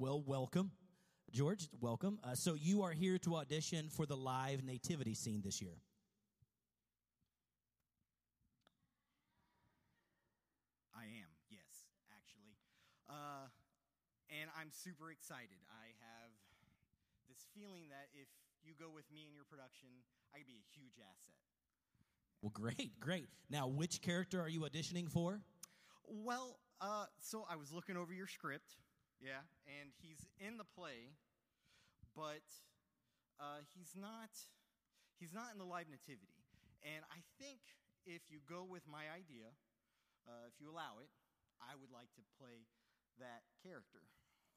Well, welcome. George, welcome. Uh, so you are here to audition for the live nativity scene this year. I am, yes, actually. Uh, and I'm super excited. I have this feeling that if you go with me in your production, I could be a huge asset. Well, great, great. Now, which character are you auditioning for? Well, uh, so I was looking over your script, yeah, and he's in the play, but uh, he's not. He's not in the live nativity, and I think if you go with my idea, uh, if you allow it, I would like to play that character.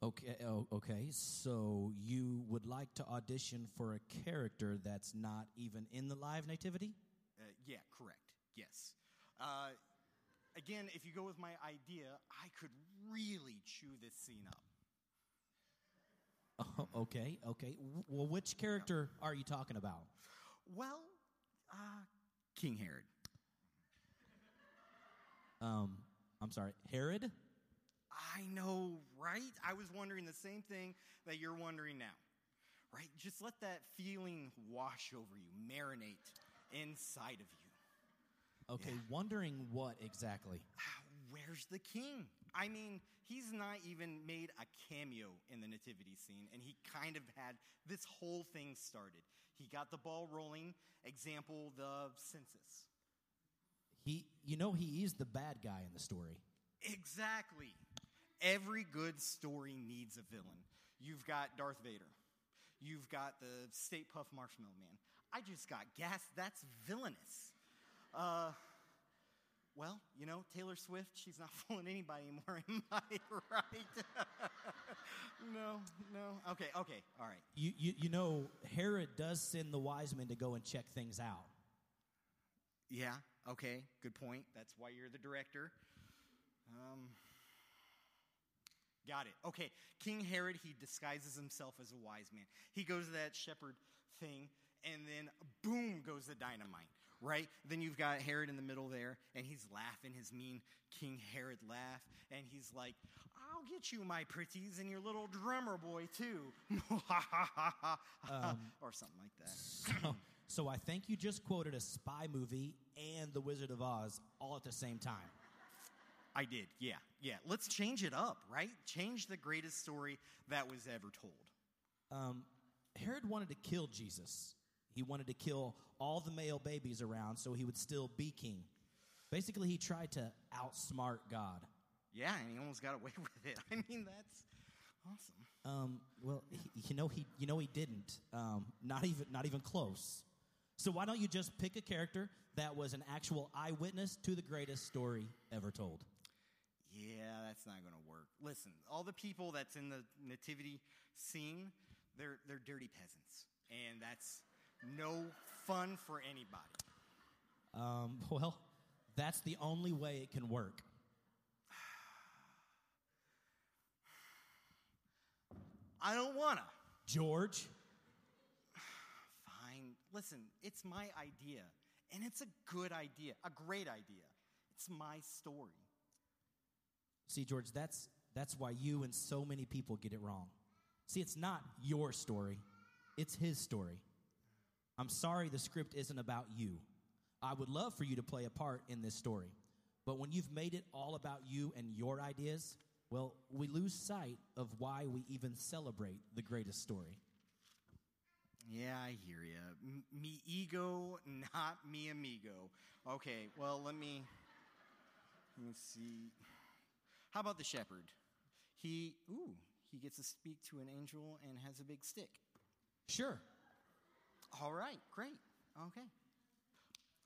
Okay, oh, okay. So you would like to audition for a character that's not even in the live nativity? Uh, yeah, correct. Yes. Uh, again, if you go with my idea, I could really chew this scene up. Oh, okay, okay. Well, which character are you talking about? Well, uh, King Herod. Um, I'm sorry, Herod? I know, right? I was wondering the same thing that you're wondering now, right? Just let that feeling wash over you, marinate inside of you. Okay, Yeah. wondering what exactly? Ah, Where's the king? I mean, he's not even made a cameo in the nativity scene, and he kind of had this whole thing started. He got the ball rolling. Example, the census. He, you know, he is the bad guy in the story. Exactly. Every good story needs a villain. You've got Darth Vader. You've got the Stay Puft Marshmallow Man. I just got gas. That's villainous. Uh, well, you know, Taylor Swift, she's not fooling anybody anymore, am I right? no, no. Okay, okay, all right. You, you, you know, Herod does send the wise men to go and check things out. Yeah, okay, good point. That's why you're the director. Um, got it. Okay, King Herod, he disguises himself as a wise man. He goes to that shepherd thing, and then boom goes the dynamite, right? Then you've got Herod in the middle there, and he's laughing his mean King Herod laugh, and he's like, I'll get you, my pretties, and your little drummer boy, too. or something like that. So, so I think you just quoted a spy movie and The Wizard of Oz all at the same time. I did, yeah, yeah. Let's change it up, right? Change the greatest story that was ever told. Um, Herod wanted to kill Jesus. He wanted to kill all the male babies around so he would still be king. Basically, he tried to outsmart God. Yeah, and he almost got away with it. I mean, that's awesome. Um, well, he, you know he, you know he didn't. Um, not even, not even close. So why don't you just pick a character that was an actual eyewitness to the greatest story ever told? Yeah, that's not going to work. Listen, all the people that's in the nativity scene, they're they're dirty peasants, and that's no fun for anybody. Um, well, that's the only way it can work. I don't wanna. George, Fine. Listen, it's my idea, and it's a good idea, a great idea. It's my story. See, George, that's, that's why you and so many people get it wrong. See, it's not your story, it's his story. I'm sorry the script isn't about you. I would love for you to play a part in this story. But when you've made it all about you and your ideas, well, we lose sight of why we even celebrate the greatest story. Yeah, I hear you. M- me ego, not me amigo. Okay, well, let me let me see. How about the shepherd? He ooh, he gets to speak to an angel and has a big stick. Sure. All right, great. Okay.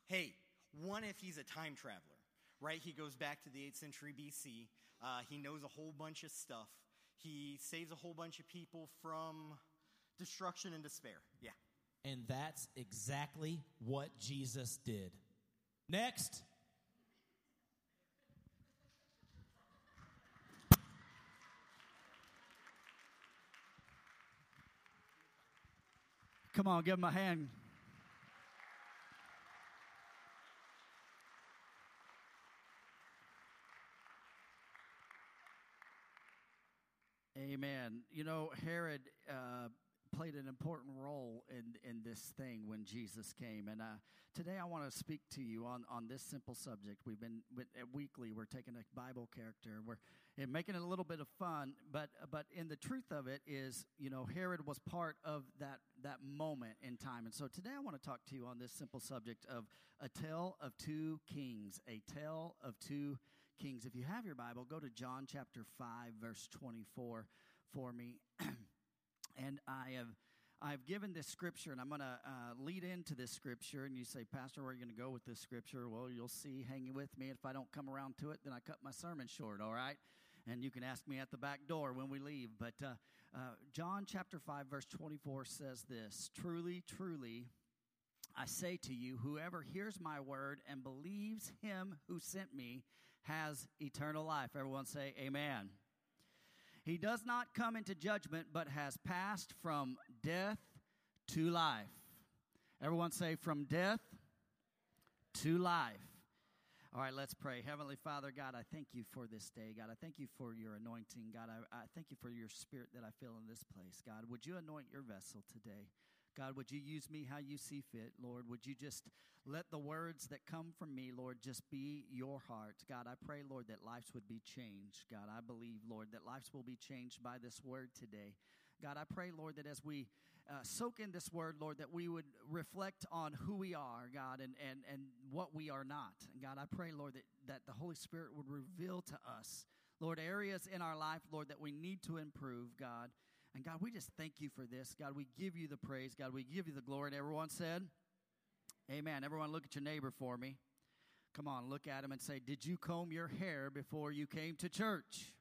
Hey, one if he's a time traveler, right? He goes back to the 8th century BC. Uh, he knows a whole bunch of stuff. He saves a whole bunch of people from destruction and despair. Yeah. And that's exactly what Jesus did. Next. Come on, give him a hand. Amen. You know, Herod uh, played an important role in, in this thing when Jesus came. And uh, today I want to speak to you on, on this simple subject. We've been, weekly, we're taking a Bible character. We're and making it a little bit of fun, but, but in the truth of it is, you know, Herod was part of that, that moment in time. And so today I want to talk to you on this simple subject of a tale of two kings, a tale of two kings. If you have your Bible, go to John chapter 5, verse 24 for me. and I have. I've given this scripture, and I'm going to uh, lead into this scripture. And you say, Pastor, where are you going to go with this scripture? Well, you'll see. Hanging with me. If I don't come around to it, then I cut my sermon short, all right? And you can ask me at the back door when we leave. But uh, uh, John chapter 5, verse 24 says this Truly, truly, I say to you, whoever hears my word and believes him who sent me has eternal life. Everyone say, Amen. He does not come into judgment, but has passed from death to life. Everyone say, from death to life. All right, let's pray. Heavenly Father, God, I thank you for this day. God, I thank you for your anointing. God, I, I thank you for your spirit that I feel in this place. God, would you anoint your vessel today? God, would you use me how you see fit, Lord? Would you just let the words that come from me, Lord, just be your heart? God, I pray, Lord, that lives would be changed. God, I believe, Lord, that lives will be changed by this word today. God, I pray, Lord, that as we uh, soak in this word, Lord, that we would reflect on who we are, God, and, and, and what we are not. And God, I pray, Lord, that, that the Holy Spirit would reveal to us, Lord, areas in our life, Lord, that we need to improve, God. And God, we just thank you for this. God, we give you the praise. God, we give you the glory. And everyone said, Amen. Everyone, look at your neighbor for me. Come on, look at him and say, Did you comb your hair before you came to church?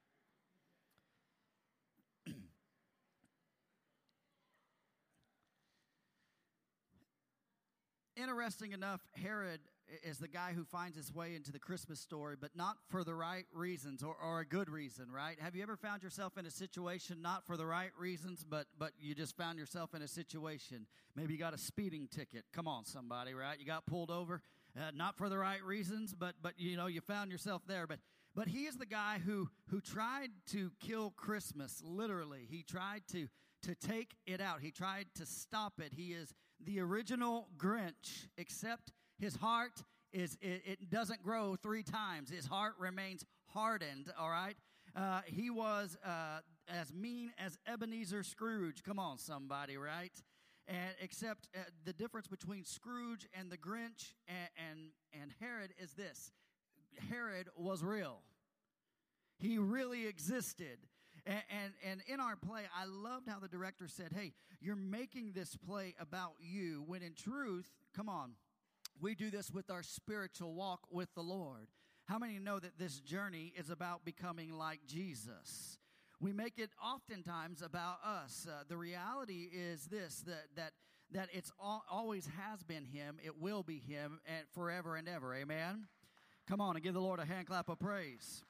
Interesting enough, Herod is the guy who finds his way into the Christmas story, but not for the right reasons or, or a good reason, right? Have you ever found yourself in a situation not for the right reasons, but but you just found yourself in a situation? Maybe you got a speeding ticket. Come on, somebody, right? You got pulled over, uh, not for the right reasons, but but you know you found yourself there. But but he is the guy who who tried to kill Christmas. Literally, he tried to to take it out. He tried to stop it. He is the original Grinch, except his heart is it, it doesn't grow three times. His heart remains hardened. All right. Uh, he was uh, as mean as Ebenezer Scrooge. Come on, somebody, right? And except uh, the difference between Scrooge and the Grinch and, and and Herod is this: Herod was real. He really existed. And, and, and, in our play, I loved how the director said, Hey, you're making this play about you, when in truth, come on, we do this with our spiritual walk with the Lord. How many know that this journey is about becoming like Jesus? We make it oftentimes about us. Uh, the reality is this that, that, that it's all, always has been Him, it will be Him, and forever and ever. Amen? Come on and give the Lord a hand clap of praise.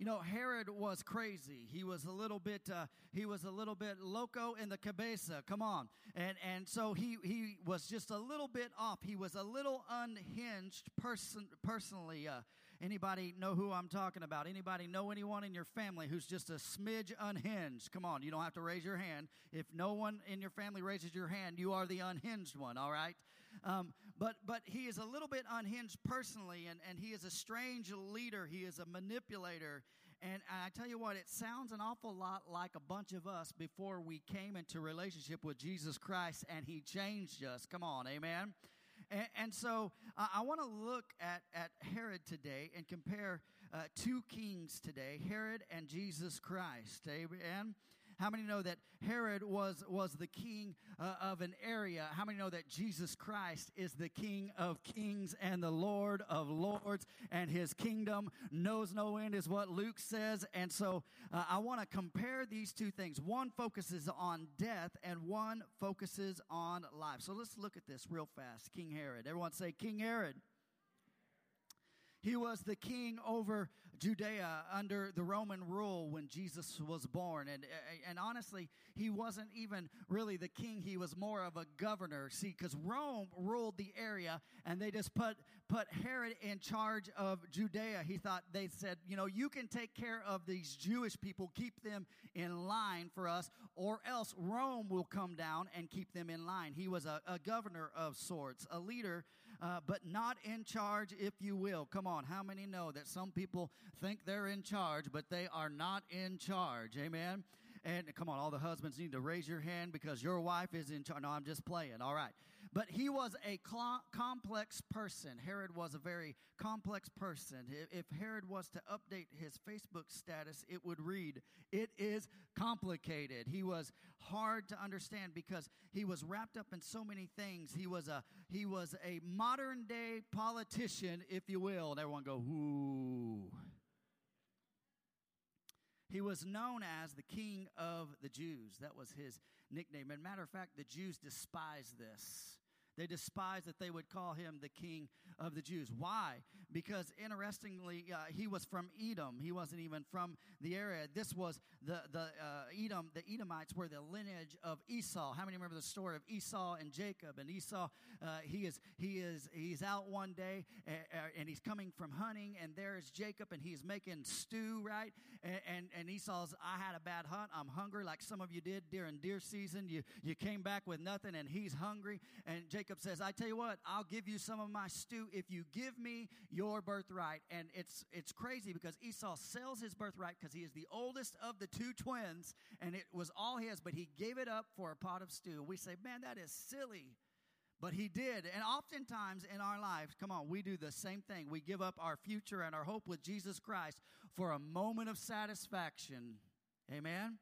You know, Herod was crazy. He was a little bit, uh, he was a little bit loco in the cabeza. Come on, and and so he he was just a little bit off. He was a little unhinged person personally. Uh, anybody know who I'm talking about? Anybody know anyone in your family who's just a smidge unhinged? Come on, you don't have to raise your hand. If no one in your family raises your hand, you are the unhinged one. All right. Um, but but he is a little bit unhinged personally, and, and he is a strange leader. He is a manipulator. And I tell you what, it sounds an awful lot like a bunch of us before we came into relationship with Jesus Christ and he changed us. Come on, amen. And, and so uh, I want to look at, at Herod today and compare uh, two kings today Herod and Jesus Christ. Amen. How many know that Herod was, was the king uh, of an area? How many know that Jesus Christ is the king of kings and the Lord of lords and his kingdom knows no end is what Luke says. And so uh, I want to compare these two things. One focuses on death and one focuses on life. So let's look at this real fast. King Herod. Everyone say King Herod. He was the king over Judea under the Roman rule when Jesus was born. And, and honestly, he wasn't even really the king. He was more of a governor. See, because Rome ruled the area and they just put, put Herod in charge of Judea. He thought, they said, you know, you can take care of these Jewish people, keep them in line for us, or else Rome will come down and keep them in line. He was a, a governor of sorts, a leader uh, but not in charge, if you will. Come on, how many know that some people think they're in charge, but they are not in charge? Amen. And come on, all the husbands need to raise your hand because your wife is in charge. No, I'm just playing. All right. But he was a cl- complex person. Herod was a very complex person. If Herod was to update his Facebook status, it would read, It is complicated. He was hard to understand because he was wrapped up in so many things. He was a, he was a modern day politician, if you will. And everyone go, Ooh. He was known as the King of the Jews. That was his nickname. And matter of fact, the Jews despised this. They despised that they would call him the king of the Jews. Why? Because interestingly, uh, he was from Edom. He wasn't even from the area. This was the the uh, Edom. The Edomites were the lineage of Esau. How many remember the story of Esau and Jacob? And Esau, uh, he is he is he's out one day and he's coming from hunting, and there is Jacob, and he's making stew, right? And, and and Esau's, I had a bad hunt. I'm hungry, like some of you did during deer season. You you came back with nothing, and he's hungry. And Jacob Jacob says, I tell you what, I'll give you some of my stew if you give me your birthright. And it's, it's crazy because Esau sells his birthright because he is the oldest of the two twins and it was all his, but he gave it up for a pot of stew. We say, man, that is silly. But he did. And oftentimes in our lives, come on, we do the same thing. We give up our future and our hope with Jesus Christ for a moment of satisfaction. Amen?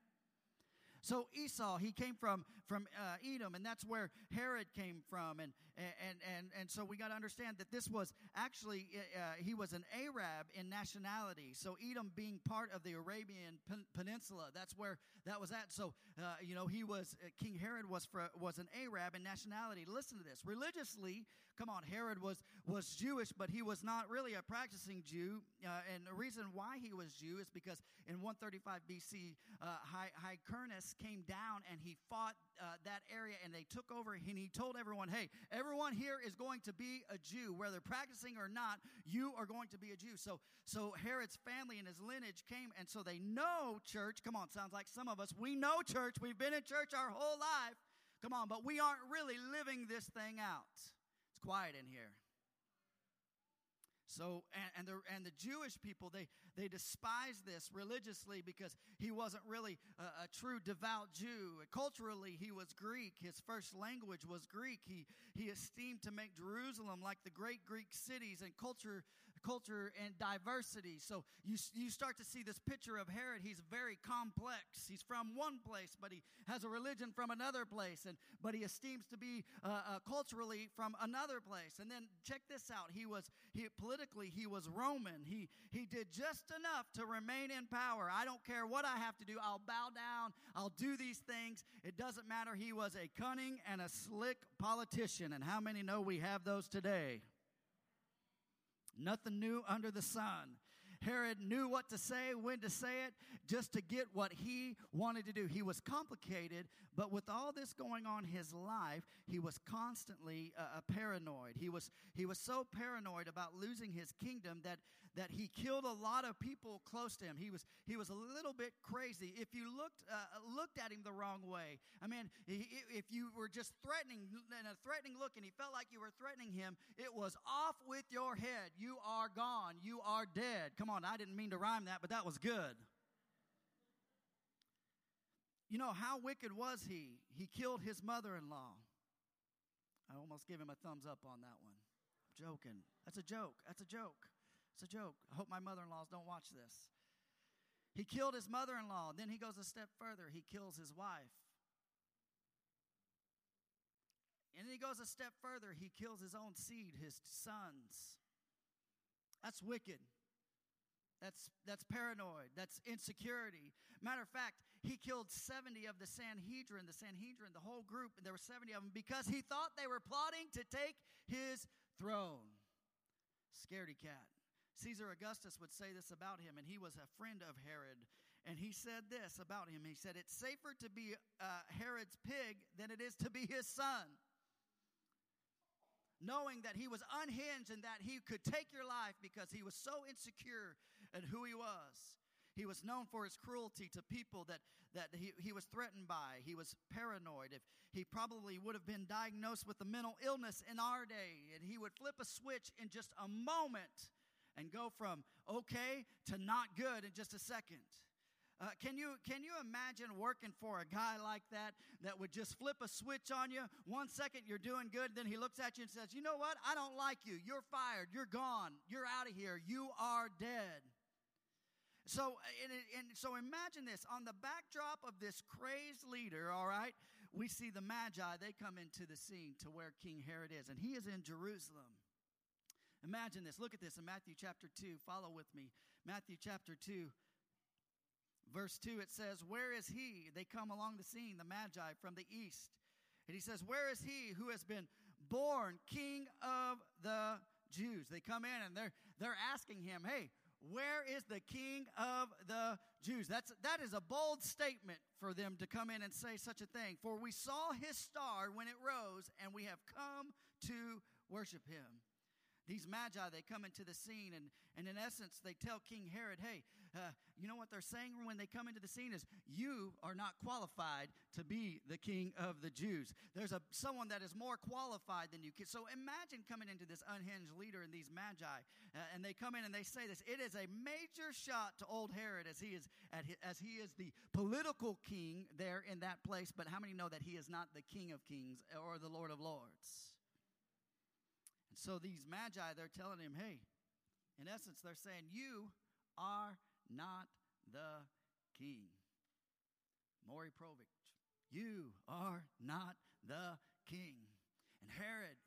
So Esau, he came from from uh, Edom, and that's where Herod came from, and and and and so we got to understand that this was actually uh, uh, he was an Arab in nationality. So Edom being part of the Arabian pen- Peninsula, that's where that was at. So uh, you know he was uh, King Herod was for, was an Arab in nationality. Listen to this. Religiously, come on, Herod was was Jewish, but he was not really a practicing Jew. Uh, and the reason why he was Jew is because in 135 BC, Hyrcanus came down and he fought Uh, that area, and they took over. And he told everyone, "Hey, everyone." everyone here is going to be a Jew, whether practicing or not, you are going to be a Jew. So, so Herod's family and his lineage came, and so they know church. Come on, sounds like some of us. We know church. We've been in church our whole life. Come on, but we aren't really living this thing out. It's quiet in here. So, and, and, the, and the Jewish people, they, they despised this religiously because he wasn't really a, a, true devout Jew. Culturally, he was Greek. His first language was Greek. He, he esteemed to make Jerusalem like the great Greek cities and culture culture and diversity. So you, you start to see this picture of Herod. He's very complex. He's from one place, but he has a religion from another place, and but he esteems to be uh, uh, culturally from another place. And then check this out: he was he politically he was Roman. He he did just enough to remain in power. I don't care what I have to do. I'll bow down. I'll do these things. It doesn't matter. He was a cunning and a slick politician. And how many know we have those today? Nothing new under the sun. Herod knew what to say, when to say it, just to get what he wanted to do. He was complicated, but with all this going on in his life, he was constantly uh, paranoid. He was, he was so paranoid about losing his kingdom that that he killed a lot of people close to him. He was, he was a little bit crazy. If you looked, uh, looked at him the wrong way, I mean, if you were just threatening, and a threatening look, and he felt like you were threatening him, it was off with your head. You are gone. You are dead. Come on, I didn't mean to rhyme that, but that was good. You know, how wicked was he? He killed his mother in law. I almost gave him a thumbs up on that one. I'm joking. That's a joke. That's a joke. It's a joke. I hope my mother in laws don't watch this. He killed his mother in law. Then he goes a step further. He kills his wife. And then he goes a step further. He kills his own seed, his sons. That's wicked. That's, that's paranoid. That's insecurity. Matter of fact, he killed 70 of the Sanhedrin, the Sanhedrin, the whole group, and there were 70 of them because he thought they were plotting to take his throne. Scaredy cat. Caesar Augustus would say this about him, and he was a friend of Herod. And he said this about him. He said, It's safer to be uh, Herod's pig than it is to be his son. Knowing that he was unhinged and that he could take your life because he was so insecure at who he was. He was known for his cruelty to people that, that he, he was threatened by. He was paranoid. If he probably would have been diagnosed with a mental illness in our day, and he would flip a switch in just a moment and go from okay to not good in just a second. Uh, can you can you imagine working for a guy like that that would just flip a switch on you? One second you're doing good, then he looks at you and says, "You know what? I don't like you. You're fired. You're gone. You're out of here. You are dead." So, and, and so imagine this on the backdrop of this crazed leader, all right, we see the Magi, they come into the scene to where King Herod is, and he is in Jerusalem. Imagine this. Look at this in Matthew chapter 2. Follow with me. Matthew chapter 2, verse 2, it says, Where is he? They come along the scene, the Magi from the east. And he says, Where is he who has been born king of the Jews? They come in and they're, they're asking him, Hey, where is the king of the Jews? That's, that is a bold statement for them to come in and say such a thing. For we saw his star when it rose, and we have come to worship him. These magi, they come into the scene, and, and in essence, they tell King Herod, hey, uh, you know what they're saying when they come into the scene is, you are not qualified to be the king of the Jews. There's a, someone that is more qualified than you. So imagine coming into this unhinged leader and these magi, uh, and they come in and they say this. It is a major shot to old Herod as he is, his, as he is the political king there in that place, but how many know that he is not the king of kings or the lord of lords? So these magi, they're telling him, hey, in essence, they're saying, you are not the king. Maury Povich, you are not the king. And Herod,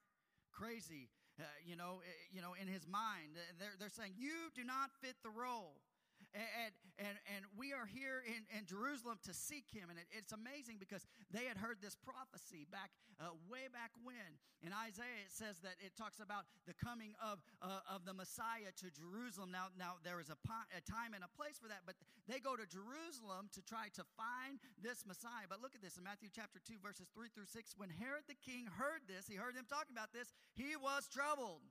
crazy, uh, you know, uh, you know, in his mind, they're, they're saying, you do not fit the role. And, and, and we are here in, in Jerusalem to seek him. And it, it's amazing because they had heard this prophecy back uh, way back when. In Isaiah, it says that it talks about the coming of, uh, of the Messiah to Jerusalem. Now, now there is a, a time and a place for that, but they go to Jerusalem to try to find this Messiah. But look at this in Matthew chapter 2, verses 3 through 6. When Herod the king heard this, he heard them talking about this, he was troubled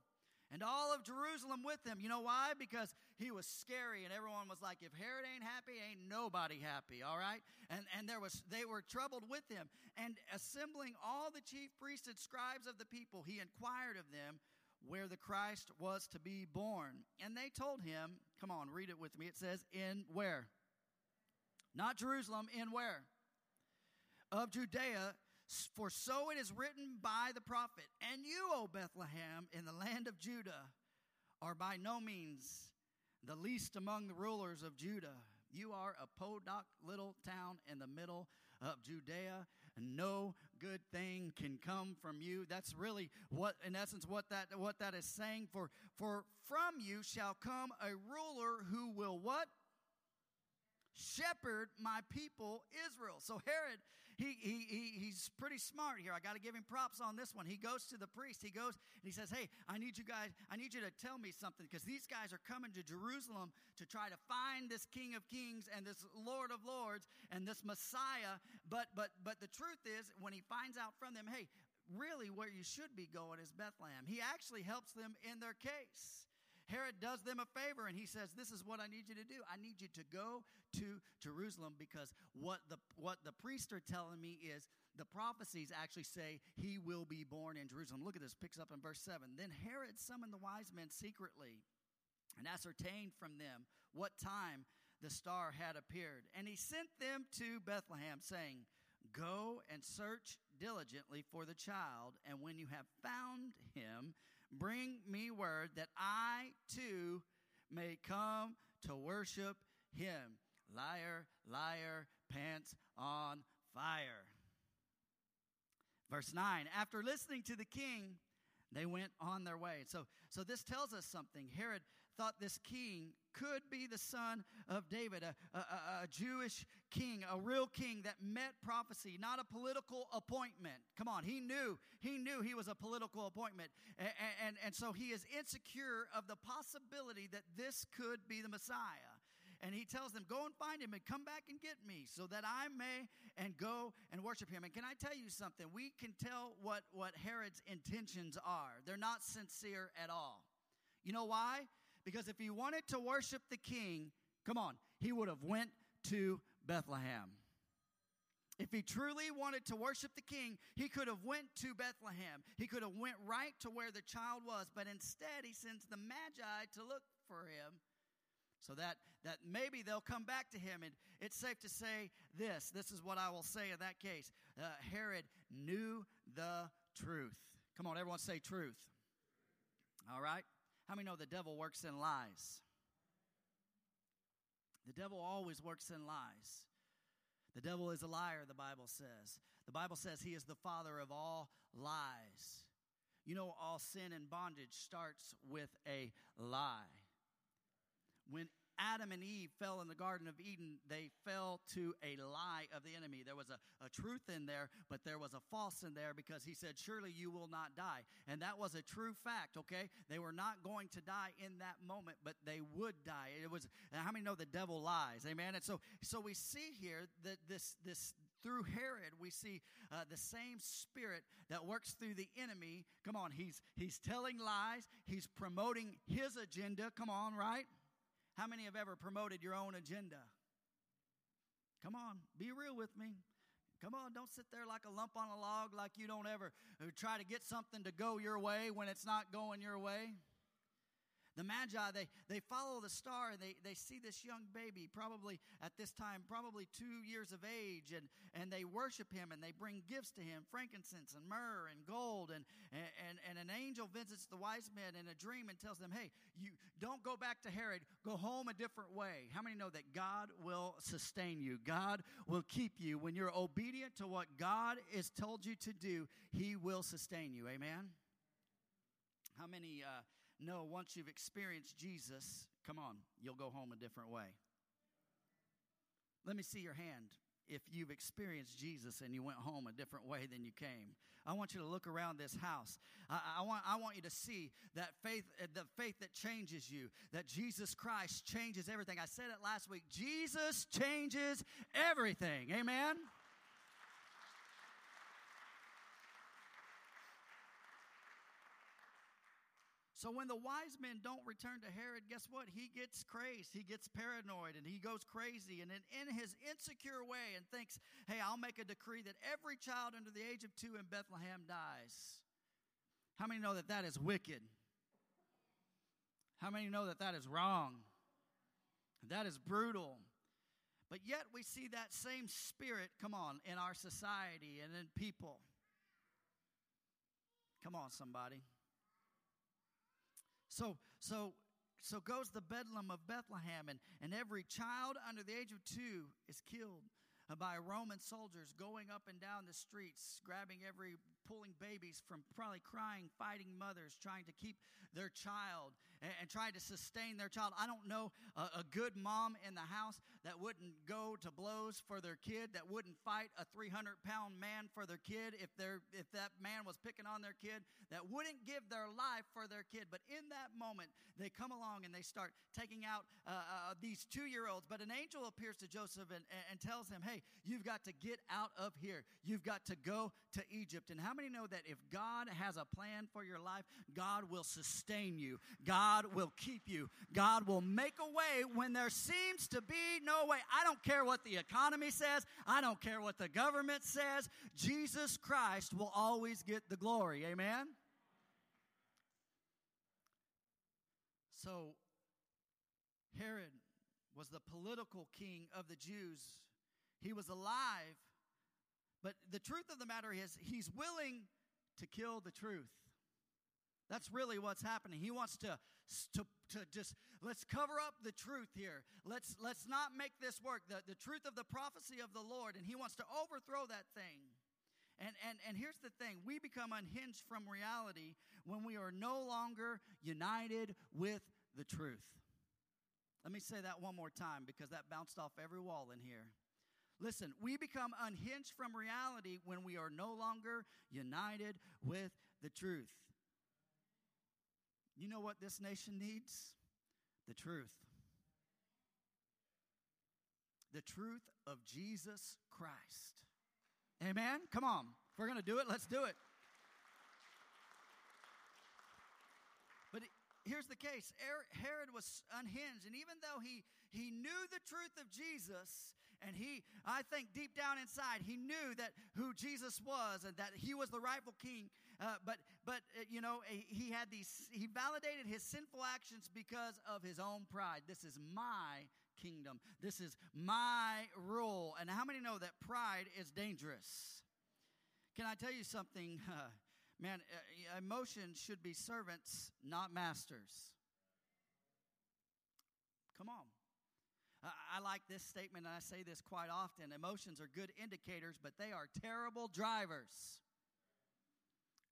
and all of Jerusalem with him. You know why? Because he was scary, and everyone was like, if Herod ain't happy, ain't nobody happy, all right? And, and there was, they were troubled with him. And assembling all the chief priests and scribes of the people, he inquired of them where the Christ was to be born. And they told him, come on, read it with me. It says, in where? Not Jerusalem, in where? Of Judea for so it is written by the prophet, and you, O Bethlehem, in the land of Judah, are by no means the least among the rulers of Judah. You are a podunk little town in the middle of Judea, and no good thing can come from you. That's really what, in essence, what that what that is saying. For for from you shall come a ruler who will what? Shepherd my people Israel. So Herod he, he, he, he's pretty smart here. I got to give him props on this one. He goes to the priest. He goes and he says, Hey, I need you guys, I need you to tell me something because these guys are coming to Jerusalem to try to find this King of Kings and this Lord of Lords and this Messiah. But, but, but the truth is, when he finds out from them, Hey, really where you should be going is Bethlehem, he actually helps them in their case. Herod does them a favor and he says, This is what I need you to do. I need you to go to Jerusalem because what the, what the priests are telling me is the prophecies actually say he will be born in Jerusalem. Look at this, picks up in verse 7. Then Herod summoned the wise men secretly and ascertained from them what time the star had appeared. And he sent them to Bethlehem, saying, Go and search diligently for the child, and when you have found him, Bring me word that I too may come to worship him. Liar, liar, pants on fire. Verse 9 After listening to the king, they went on their way. So, so this tells us something. Herod thought this king could be the son of David, a, a, a, Jewish king, a real king that met prophecy, not a political appointment. Come on, he knew, he knew he was a political appointment. And, and, and so he is insecure of the possibility that this could be the Messiah. And he tells them, Go and find him and come back and get me so that I may and go and worship him. And can I tell you something? We can tell what, what Herod's intentions are. They're not sincere at all. You know why? Because if he wanted to worship the king, come on, he would have went to Bethlehem. If he truly wanted to worship the king, he could have went to Bethlehem. He could have went right to where the child was, but instead he sends the magi to look for him so that that maybe they'll come back to him. And it's safe to say this this is what i will say in that case. Uh, herod knew the truth. Come on everyone say truth. All right how many know the devil works in lies? The devil always works in lies. The devil is a liar, the Bible says. The Bible says he is the father of all lies. You know, all sin and bondage starts with a lie. When Adam and Eve fell in the Garden of Eden, they fell to a lie of the enemy. There was a, a truth in there, but there was a false in there because he said, Surely you will not die. And that was a true fact, okay? They were not going to die in that moment, but they would die. It was, how many know the devil lies? Amen? And so, so we see here that this, this, through Herod, we see uh, the same spirit that works through the enemy. Come on, he's he's telling lies. He's promoting his agenda. Come on, right? How many have ever promoted your own agenda? Come on, be real with me. Come on, don't sit there like a lump on a log, like you don't ever try to get something to go your way when it's not going your way. The Magi, they, they follow the star and they, they see this young baby, probably at this time, probably two years of age, and, and they worship him and they bring gifts to him frankincense and myrrh and gold. And, and, and an angel visits the wise men in a dream and tells them, Hey, you don't go back to Herod, go home a different way. How many know that God will sustain you? God will keep you. When you're obedient to what God has told you to do, He will sustain you. Amen? How many. Uh, no, once you've experienced Jesus, come on, you'll go home a different way. Let me see your hand if you've experienced Jesus and you went home a different way than you came. I want you to look around this house. I, I, want, I want you to see that faith, uh, the faith that changes you, that Jesus Christ changes everything. I said it last week. Jesus changes everything. Amen. So when the wise men don't return to Herod, guess what? He gets crazed. He gets paranoid and he goes crazy. And in, in his insecure way, and thinks, hey, I'll make a decree that every child under the age of two in Bethlehem dies. How many know that that is wicked? How many know that that is wrong? That is brutal. But yet we see that same spirit, come on, in our society and in people. Come on, somebody. So, so, so goes the bedlam of Bethlehem, and, and every child under the age of two is killed by Roman soldiers going up and down the streets, grabbing every, pulling babies from probably crying, fighting mothers, trying to keep their child and, and trying to sustain their child. I don't know a, a good mom in the house that wouldn't go to blows for their kid, that wouldn't fight a 300 pound man for their kid if, they if that man was picking on their kid, that wouldn't give their life for their kid. But in that moment, they come along and they start taking out uh, uh, these two year olds. But an angel appears to Joseph and, and tells him, Hey, you've got to get out of here. You've got to go to Egypt. And how many know that if God has a plan for your life, God will sustain you? God will keep you. God will make a way when there seems to be no way. I don't care what the economy says, I don't care what the government says. Jesus Christ will always get the glory. Amen? So, Herod was the political king of the Jews. He was alive, but the truth of the matter is, he's willing to kill the truth. That's really what's happening. He wants to, to, to just, let's cover up the truth here. Let's, let's not make this work. The, the truth of the prophecy of the Lord, and he wants to overthrow that thing. And, and, and here's the thing we become unhinged from reality when we are no longer united with the truth. Let me say that one more time because that bounced off every wall in here. Listen, we become unhinged from reality when we are no longer united with the truth. You know what this nation needs? The truth. The truth of Jesus Christ. Amen? Come on. If we're going to do it, let's do it. But here's the case Herod was unhinged, and even though he, he knew the truth of Jesus, and he, I think deep down inside, he knew that who Jesus was and that he was the rightful king. Uh, but, but uh, you know, he had these, he validated his sinful actions because of his own pride. This is my kingdom. This is my rule. And how many know that pride is dangerous? Can I tell you something? Uh, man, emotions should be servants, not masters. Come on. I like this statement, and I say this quite often. Emotions are good indicators, but they are terrible drivers.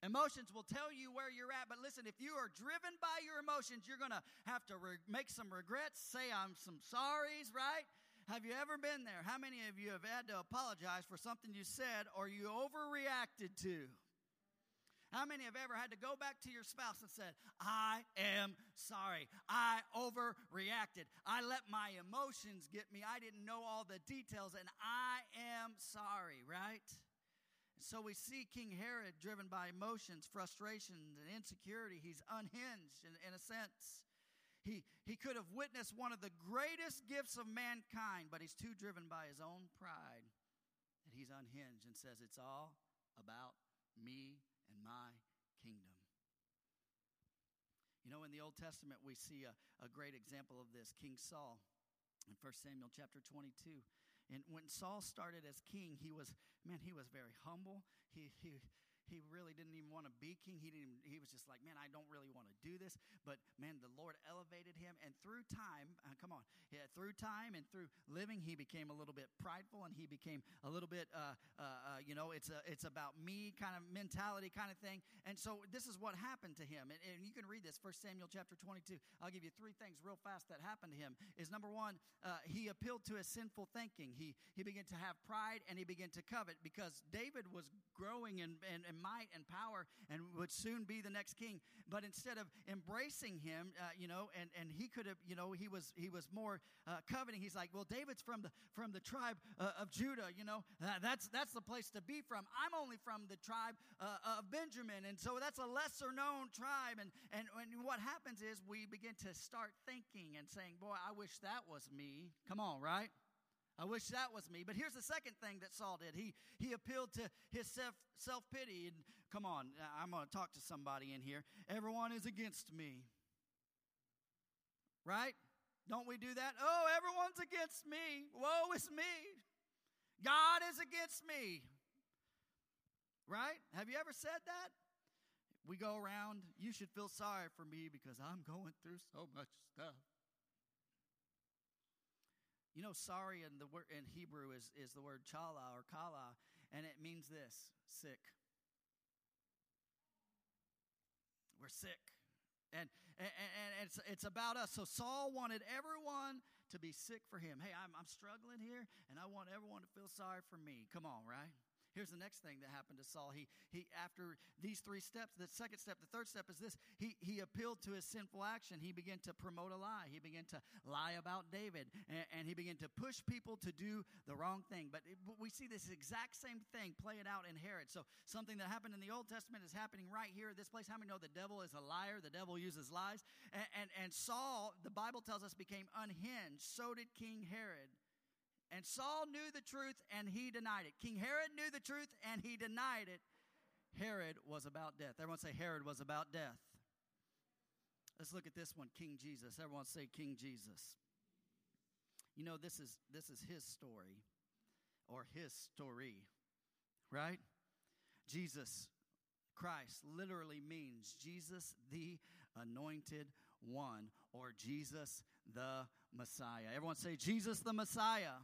Emotions will tell you where you're at, but listen, if you are driven by your emotions, you're going to have to re- make some regrets, say I'm some sorries, right? Have you ever been there? How many of you have had to apologize for something you said or you overreacted to? How many have ever had to go back to your spouse and said, I am sorry. I overreacted. I let my emotions get me. I didn't know all the details, and I am sorry, right? So we see King Herod driven by emotions, frustrations, and insecurity. He's unhinged in, in a sense. He, he could have witnessed one of the greatest gifts of mankind, but he's too driven by his own pride that he's unhinged and says, It's all about me and my kingdom. You know, in the Old Testament, we see a, a great example of this King Saul in 1 Samuel chapter 22. And when Saul started as king, he was, man, he was very humble. He, he, he really didn't even want to be king. He didn't. He was just like, man, I don't really want to do this. But man, the Lord elevated him, and through time, uh, come on, yeah, through time and through living, he became a little bit prideful, and he became a little bit, uh, uh, uh, you know, it's a, it's about me kind of mentality, kind of thing. And so this is what happened to him, and, and you can read this, First Samuel chapter twenty-two. I'll give you three things real fast that happened to him. Is number one, uh, he appealed to his sinful thinking. He he began to have pride, and he began to covet because David was growing and and, and might and power and would soon be the next king. But instead of embracing him, uh, you know, and, and he could have, you know, he was he was more uh, coveting. He's like, well, David's from the from the tribe uh, of Judah, you know, uh, that's that's the place to be from. I'm only from the tribe uh, of Benjamin, and so that's a lesser known tribe. And and and what happens is we begin to start thinking and saying, boy, I wish that was me. Come on, right? I wish that was me. But here's the second thing that Saul did. He he appealed to his self self pity. And come on, I'm going to talk to somebody in here. Everyone is against me. Right? Don't we do that? Oh, everyone's against me. Woe is me. God is against me. Right? Have you ever said that? We go around, you should feel sorry for me because I'm going through so much stuff. You know, sorry in the word in Hebrew is, is the word chala or kala, and it means this sick. We're sick. And, and, and it's, it's about us. So Saul wanted everyone to be sick for him. Hey, I'm, I'm struggling here, and I want everyone to feel sorry for me. Come on, right? Here's the next thing that happened to Saul. He, he after these three steps, the second step, the third step is this. He, he appealed to his sinful action. He began to promote a lie. He began to lie about David, and, and he began to push people to do the wrong thing. But it, we see this exact same thing playing out in Herod. So something that happened in the Old Testament is happening right here at this place. How many know the devil is a liar? The devil uses lies. And, and, and Saul, the Bible tells us, became unhinged. So did King Herod. And Saul knew the truth and he denied it. King Herod knew the truth and he denied it. Herod was about death. Everyone say Herod was about death. Let's look at this one, King Jesus. Everyone say King Jesus. You know this is this is his story or his story, right? Jesus Christ literally means Jesus the anointed one or Jesus the Messiah. Everyone say Jesus the Messiah.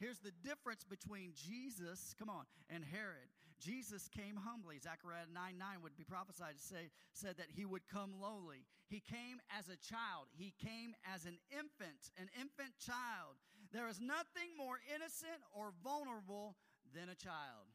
Here's the difference between Jesus, come on, and Herod. Jesus came humbly. Zechariah 9 9 would be prophesied to say, said that he would come lowly. He came as a child, he came as an infant, an infant child. There is nothing more innocent or vulnerable than a child.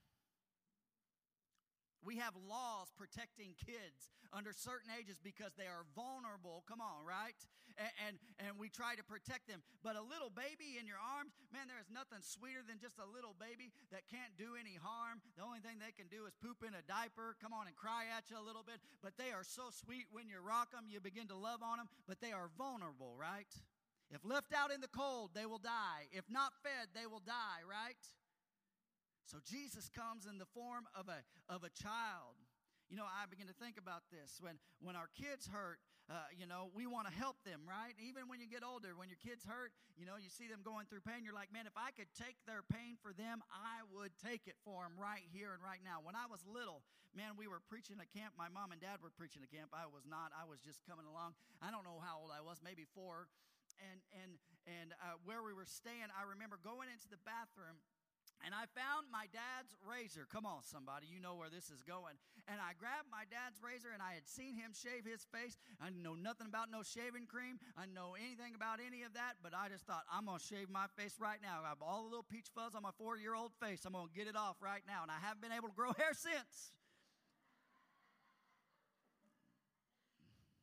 We have laws protecting kids under certain ages because they are vulnerable. Come on, right? And, and, and we try to protect them. But a little baby in your arms, man, there is nothing sweeter than just a little baby that can't do any harm. The only thing they can do is poop in a diaper, come on and cry at you a little bit. But they are so sweet when you rock them, you begin to love on them, but they are vulnerable, right? If left out in the cold, they will die. If not fed, they will die, right? So Jesus comes in the form of a, of a child. You know, I begin to think about this. When, when our kids hurt, uh, you know, we want to help them, right? Even when you get older, when your kids hurt, you know, you see them going through pain, you're like, man, if I could take their pain for them, I would take it for them right here and right now. When I was little, man, we were preaching a camp. My mom and dad were preaching a camp. I was not. I was just coming along. I don't know how old I was, maybe four. And, and, and uh, where we were staying, I remember going into the bathroom and I found my dad's razor. Come on, somebody, you know where this is going. And I grabbed my dad's razor, and I had seen him shave his face. I know nothing about no shaving cream. I know anything about any of that, but I just thought, I'm going to shave my face right now. I have all the little peach fuzz on my four year old face. I'm going to get it off right now. And I haven't been able to grow hair since.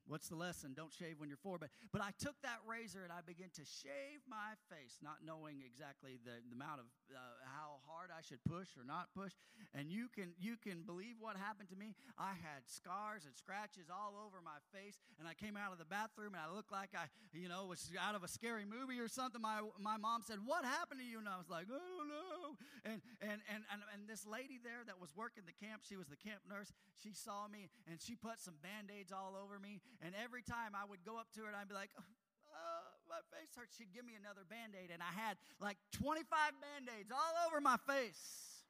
What's the lesson? Don't shave when you're four. But, but I took that razor and I began to shave my face, not knowing exactly the, the amount of uh, how hard I should push or not push. And you can, you can believe what happened to me. I had scars and scratches all over my face. And I came out of the bathroom and I looked like I, you know, was out of a scary movie or something. My, my mom said, What happened to you? And I was like, I don't know. And, and, and, and, and this lady there that was working the camp, she was the camp nurse. She saw me and she put some band aids all over me. And every time I would go up to her and I'd be like, oh, oh my face hurts, she'd give me another band aid. And I had like 25 band aids all over my face.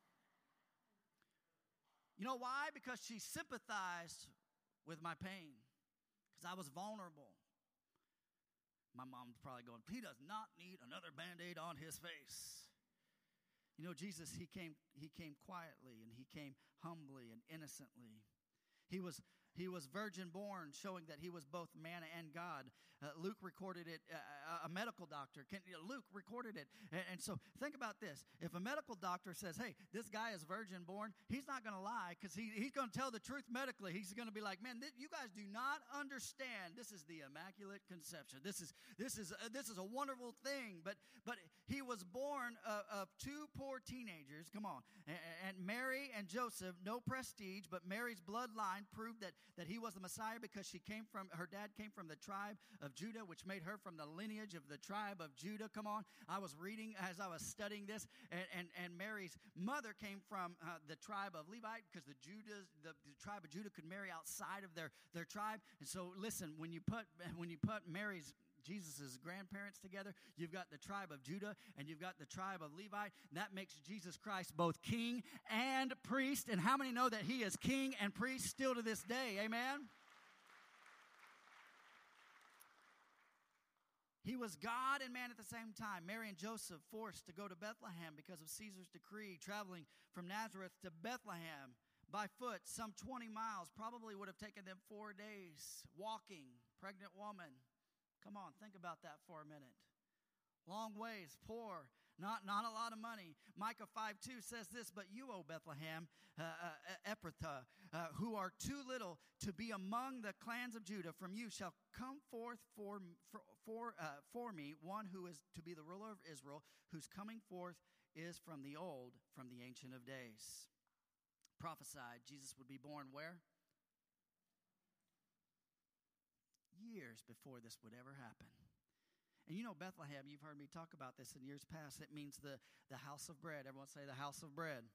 You know why? Because she sympathized with my pain, because I was vulnerable. My mom's probably going, he does not need another band aid on his face. You know, Jesus, he came, he came quietly and he came humbly and innocently. He was he was virgin born, showing that he was both man and God. Uh, Luke recorded it, uh, a medical doctor. Can, know, Luke recorded it. And, and, so think about this. If a medical doctor says, hey, this guy is virgin born, he's not going to lie because he, he's going to tell the truth medically. He's going to be like, man, th- you guys do not understand. This is the Immaculate Conception. This is, this is, uh, this is a wonderful thing. But, but he was born of two poor teenagers. Come on. And, and Mary and Joseph, no prestige, but Mary's bloodline proved that that he was the Messiah because she came from, her dad came from the tribe of Judah, which made her from the lineage of the tribe of Judah. Come on. I was reading as I was studying this, and, and, and Mary's mother came from uh, the tribe of Levite because the Judah, the, the tribe of Judah could marry outside of their, their tribe. And so listen, when you put, when you put Mary's Jesus' grandparents together. You've got the tribe of Judah and you've got the tribe of Levi. that makes Jesus Christ both king and priest. And how many know that he is king and priest still to this day? Amen. He was God and man at the same time. Mary and Joseph forced to go to Bethlehem because of Caesar's decree, traveling from Nazareth to Bethlehem by foot, some 20 miles, probably would have taken them four days walking. Pregnant woman. Come on, think about that for a minute. Long ways, poor, not, not a lot of money. Micah 5 2 says this, But you, O Bethlehem, uh, uh, Ephrathah, uh, who are too little to be among the clans of Judah, from you shall come forth for, for, for, uh, for me one who is to be the ruler of Israel, whose coming forth is from the old, from the Ancient of Days. Prophesied Jesus would be born where? Years before this would ever happen. And you know, Bethlehem, you've heard me talk about this in years past. It means the, the house of bread. Everyone say the house of bread.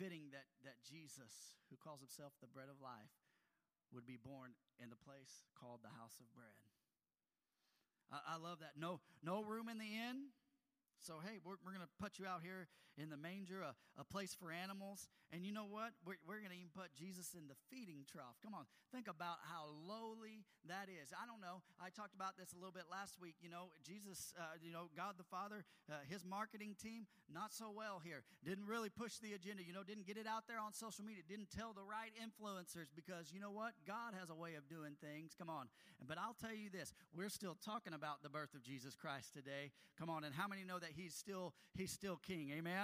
Fitting that, that Jesus, who calls himself the bread of life, would be born in the place called the house of bread. I, I love that. No, no room in the inn. So, hey, we're, we're going to put you out here in the manger, a, a place for animals. And you know what? We're, we're going to even put Jesus in the feeding trough. Come on, think about how lowly that is. I don't know. I talked about this a little bit last week. You know, Jesus, uh, you know, God the Father, uh, his marketing team, not so well here. Didn't really push the agenda, you know, didn't get it out there on social media, didn't tell the right influencers because you know what? God has a way of doing things. Come on. But I'll tell you this we're still talking about the birth of Jesus Christ today. Come on. And how many know that he's still he's still king amen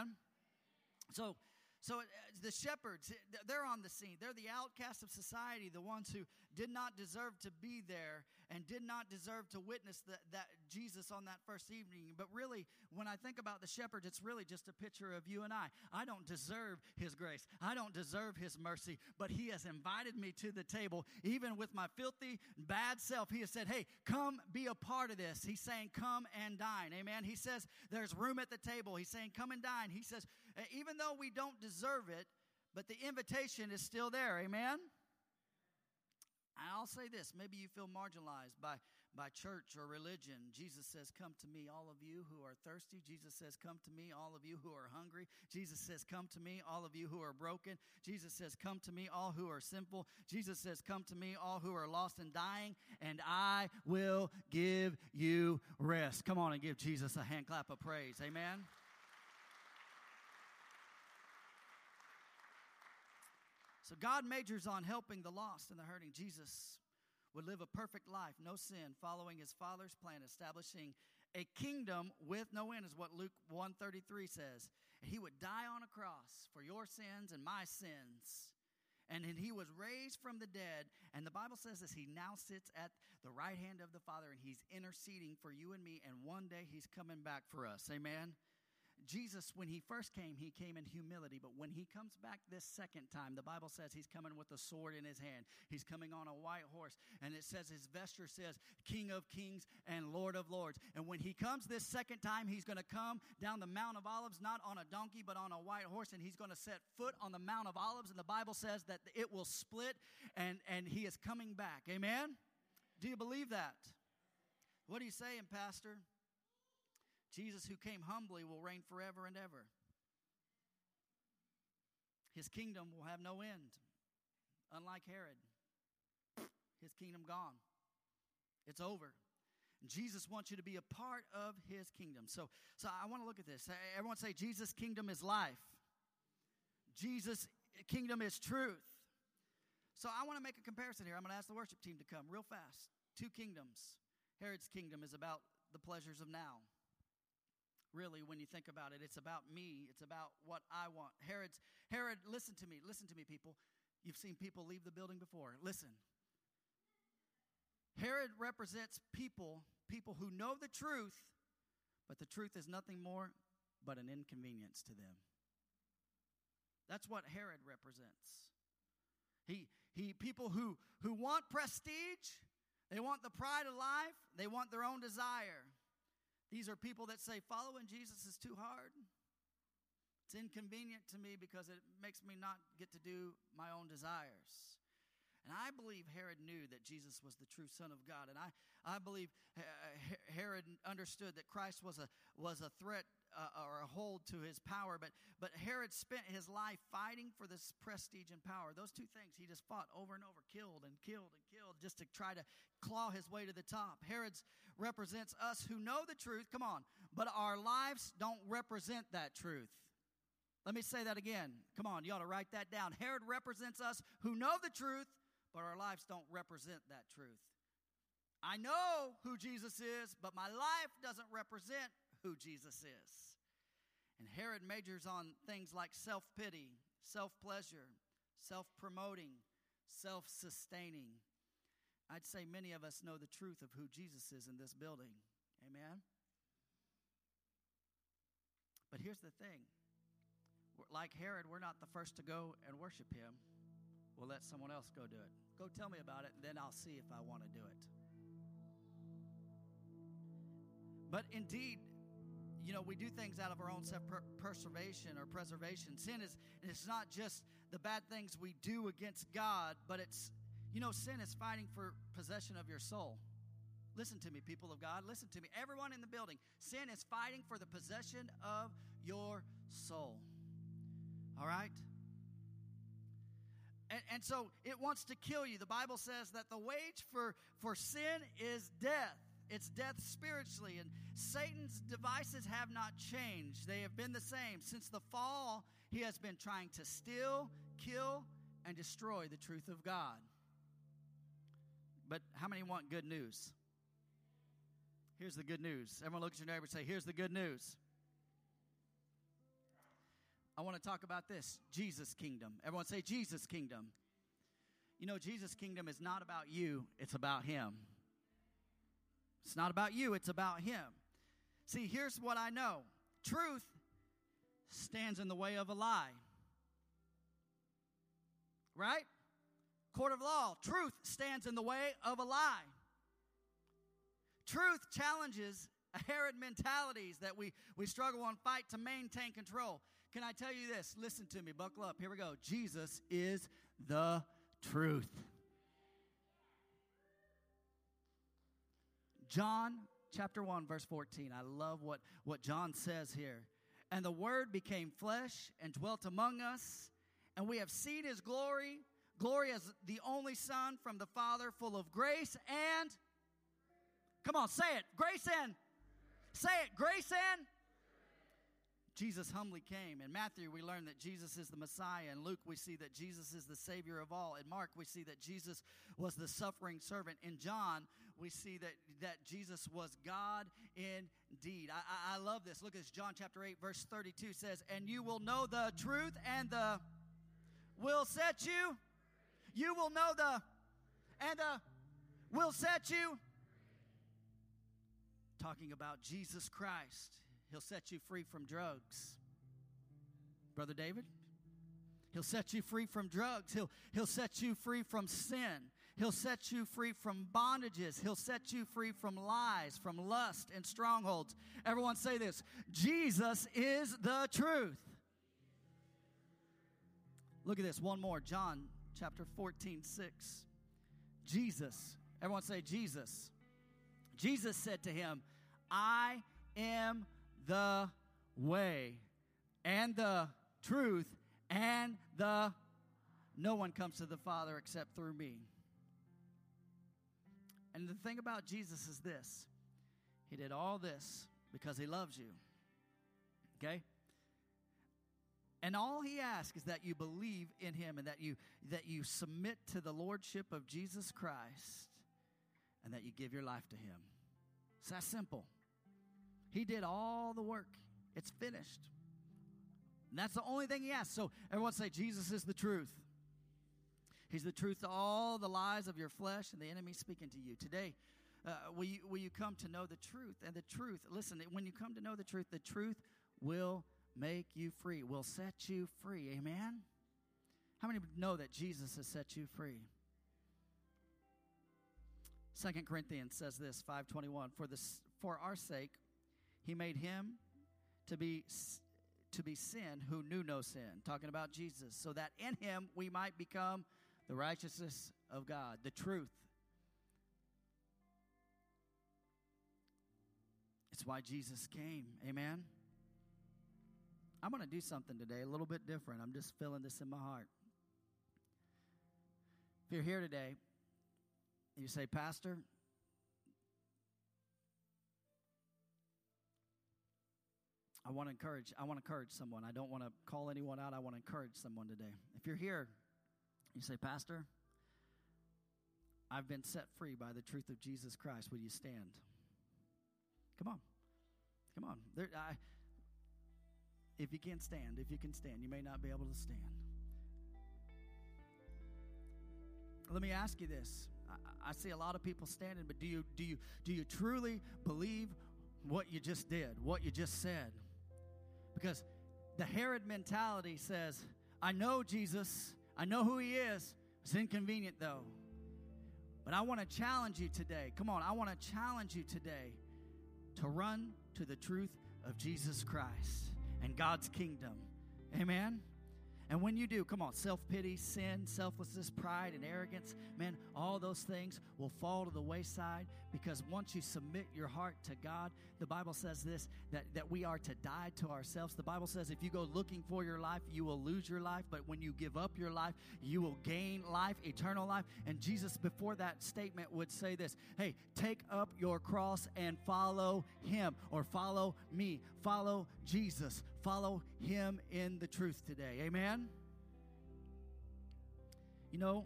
so so uh, the shepherds they're on the scene. They're the outcasts of society the ones who did not deserve to be there and did not deserve to witness the, that jesus on that first evening. But really when i think about the shepherds it's really just a picture of you and i. I don't deserve his grace. I don't deserve his mercy but he has invited me to the table even with my filthy bad self. He has said hey come be a part of this. He's saying come and dine. Amen. He says there's room at the table. He's saying come and dine. He says even though we don't deserve it but the invitation is still there amen I'll say this maybe you feel marginalized by, by church or religion. Jesus says, Come to me, all of you who are thirsty. Jesus says, Come to me, all of you who are hungry. Jesus says, Come to me, all of you who are broken. Jesus says, Come to me, all who are sinful. Jesus says, Come to me, all who are lost and dying, and I will give you rest. Come on and give Jesus a hand clap of praise. Amen. So God majors on helping the lost and the hurting. Jesus would live a perfect life, no sin, following his Father's plan, establishing a kingdom with no end, is what Luke 133 says. And he would die on a cross for your sins and my sins. And then he was raised from the dead. And the Bible says this He now sits at the right hand of the Father and he's interceding for you and me. And one day he's coming back for us. Amen. Jesus, when he first came, he came in humility, but when he comes back this second time, the Bible says he's coming with a sword in his hand. He's coming on a white horse, and it says his vesture says, King of kings and Lord of lords. And when he comes this second time, he's going to come down the Mount of Olives, not on a donkey, but on a white horse, and he's going to set foot on the Mount of Olives, and the Bible says that it will split, and, and he is coming back. Amen? Do you believe that? What are you saying, Pastor? Jesus, who came humbly, will reign forever and ever. His kingdom will have no end. Unlike Herod, his kingdom gone. It's over. Jesus wants you to be a part of his kingdom. So, so I want to look at this. Everyone say, Jesus' kingdom is life. Jesus' kingdom is truth. So I want to make a comparison here. I'm going to ask the worship team to come real fast. Two kingdoms. Herod's kingdom is about the pleasures of now really when you think about it it's about me it's about what i want. Herod's herod listen to me listen to me people. You've seen people leave the building before. Listen. Herod represents people people who know the truth but the truth is nothing more but an inconvenience to them. That's what herod represents. He he people who who want prestige they want the pride of life they want their own desire these are people that say following Jesus is too hard. It's inconvenient to me because it makes me not get to do my own desires. And I believe Herod knew that Jesus was the true Son of God. And I, I believe Herod understood that Christ was a, was a threat uh, or a hold to his power. But, but Herod spent his life fighting for this prestige and power. Those two things he just fought over and over, killed and killed and killed just to try to claw his way to the top. Herod's represents us who know the truth, come on, but our lives don't represent that truth. Let me say that again. Come on, you ought to write that down. Herod represents us who know the truth, but our lives don't represent that truth. I know who Jesus is, but my life doesn't represent who Jesus is. And Herod majors on things like self pity, self pleasure, self promoting, self sustaining. I'd say many of us know the truth of who Jesus is in this building. Amen? But here's the thing like Herod, we're not the first to go and worship him. We'll let someone else go do it. Go tell me about it, and then I'll see if I want to do it. But indeed, you know, we do things out of our own self preservation or preservation. Sin is it's not just the bad things we do against God, but it's you know, sin is fighting for possession of your soul. Listen to me, people of God. Listen to me. Everyone in the building. Sin is fighting for the possession of your soul. All right? And, and so it wants to kill you. The Bible says that the wage for, for sin is death. It's death spiritually. And Satan's devices have not changed, they have been the same. Since the fall, he has been trying to steal, kill, and destroy the truth of God. But how many want good news? Here's the good news. Everyone look at your neighbor and say, Here's the good news. I want to talk about this Jesus' kingdom. Everyone say, Jesus' kingdom. You know, Jesus' kingdom is not about you, it's about Him. It's not about you, it's about Him. See, here's what I know truth stands in the way of a lie. Right? Court of law, truth stands in the way of a lie. Truth challenges Herod mentalities that we, we struggle and fight to maintain control. Can I tell you this? Listen to me, buckle up. Here we go. Jesus is the truth. John chapter 1, verse 14. I love what, what John says here. And the Word became flesh and dwelt among us, and we have seen his glory. Glory as the only Son from the Father, full of grace and Come on, say it. Grace and. Say it. Grace and. Jesus humbly came. In Matthew, we learn that Jesus is the Messiah. In Luke, we see that Jesus is the Savior of all. In Mark, we see that Jesus was the suffering servant. In John, we see that, that Jesus was God indeed. I, I, I love this. Look at this. John chapter 8, verse 32 says, And you will know the truth, and the will set you. You will know the, and the will set you talking about Jesus Christ. He'll set you free from drugs. Brother David? He'll set you free from drugs. He'll, he'll set you free from sin. He'll set you free from bondages. He'll set you free from lies, from lust and strongholds. Everyone say this Jesus is the truth. Look at this, one more. John chapter 14, 6. Jesus. Everyone say Jesus. Jesus said to him, I am the way and the truth and the no one comes to the Father except through me. And the thing about Jesus is this He did all this because He loves you. Okay? And all he asks is that you believe in him and that you that you submit to the lordship of Jesus Christ and that you give your life to him. It's that simple. He did all the work. It's finished. And that's the only thing he asks. So everyone say, Jesus is the truth. He's the truth to all the lies of your flesh and the enemy speaking to you. Today, uh, will, you, will you come to know the truth? And the truth, listen, when you come to know the truth, the truth will make you free, will set you free. Amen? How many know that Jesus has set you free? Second Corinthians says this, 521, for, this, for our sake, he made him to be to be sin who knew no sin, talking about Jesus, so that in him we might become the righteousness of God, the truth. It's why Jesus came. Amen. I'm going to do something today a little bit different. I'm just feeling this in my heart. If you're here today, you say, Pastor, I want to encourage I want to encourage someone. I don't want to call anyone out. I want to encourage someone today. If you're here, you say, "Pastor, I've been set free by the truth of Jesus Christ. Will you stand?" Come on. Come on. There, I, if you can't stand, if you can stand, you may not be able to stand. Let me ask you this. I, I see a lot of people standing, but do you do you do you truly believe what you just did, what you just said? Because the Herod mentality says, I know Jesus, I know who he is. It's inconvenient though. But I want to challenge you today. Come on, I want to challenge you today to run to the truth of Jesus Christ and God's kingdom. Amen. And when you do, come on, self pity, sin, selflessness, pride, and arrogance, man, all those things will fall to the wayside Because once you submit your heart to God, the Bible says this that, that we are to die to ourselves. The Bible says if you go looking for your life, you will lose your life. But when you give up your life, you will gain life, eternal life. And Jesus, before that statement, would say this Hey, take up your cross and follow him, or follow me. Follow Jesus. Follow him in the truth today. Amen? You know,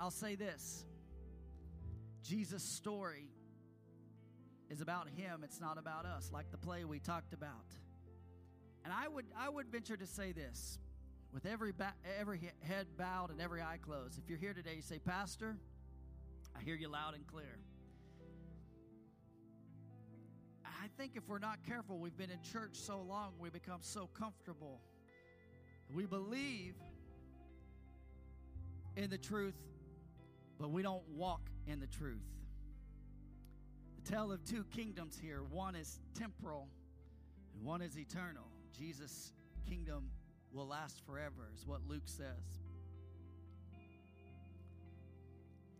I'll say this Jesus' story is about him, it's not about us, like the play we talked about. And I would, I would venture to say this with every, ba- every head bowed and every eye closed. If you're here today, you say, Pastor, I hear you loud and clear. I think if we're not careful, we've been in church so long, we become so comfortable. We believe in the truth, but we don't walk in the truth. Tale of two kingdoms here one is temporal, and one is eternal. Jesus' kingdom will last forever, is what Luke says.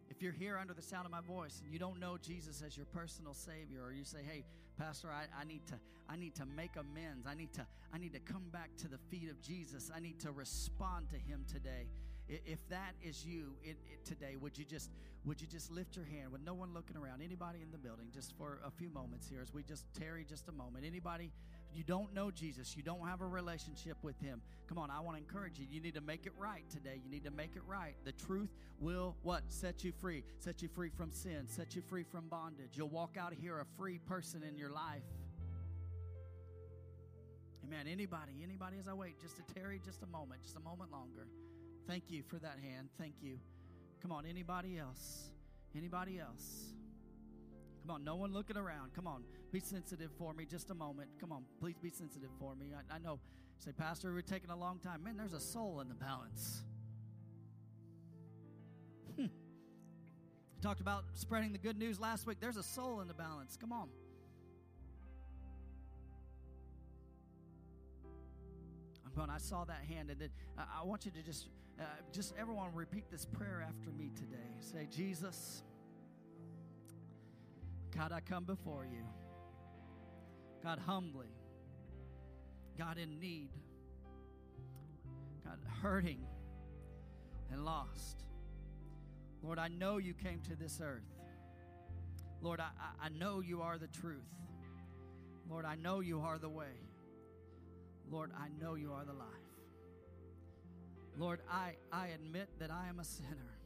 If you're here under the sound of my voice and you don't know Jesus as your personal Savior, or you say, "Hey, Pastor, I, I need to I need to make amends. I need to I need to come back to the feet of Jesus. I need to respond to Him today." If that is you it, it, today, would you just would you just lift your hand with no one looking around? Anybody in the building, just for a few moments here, as we just tarry just a moment. Anybody you don't know Jesus, you don't have a relationship with Him. Come on, I want to encourage you. You need to make it right today. You need to make it right. The truth will what set you free, set you free from sin, set you free from bondage. You'll walk out of here a free person in your life. Amen. Anybody, anybody as I wait, just to tarry just a moment, just a moment longer. Thank you for that hand. Thank you. Come on, anybody else? Anybody else? Come on, no one looking around. Come on, be sensitive for me just a moment. Come on, please be sensitive for me. I, I know, say, Pastor, we're taking a long time. Man, there's a soul in the balance. Hmm. Talked about spreading the good news last week. There's a soul in the balance. Come on. I'm going, I saw that hand, and then uh, I want you to just uh, just everyone repeat this prayer after me today. Say, Jesus, God, I come before you. God, humbly. God, in need. God, hurting and lost. Lord, I know you came to this earth. Lord, I, I know you are the truth. Lord, I know you are the way. Lord, I know you are the life. Lord, I, I admit that I am a sinner,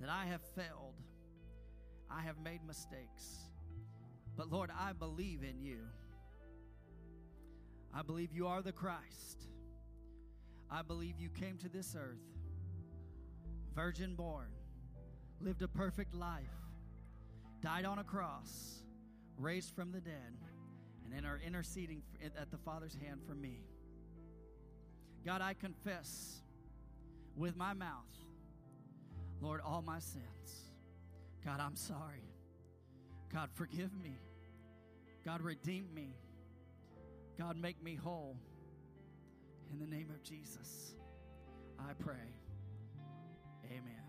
that I have failed, I have made mistakes. But Lord, I believe in you. I believe you are the Christ. I believe you came to this earth, virgin born, lived a perfect life, died on a cross, raised from the dead, and then are interceding at the Father's hand for me. God, I confess with my mouth, Lord, all my sins. God, I'm sorry. God, forgive me. God, redeem me. God, make me whole. In the name of Jesus, I pray. Amen.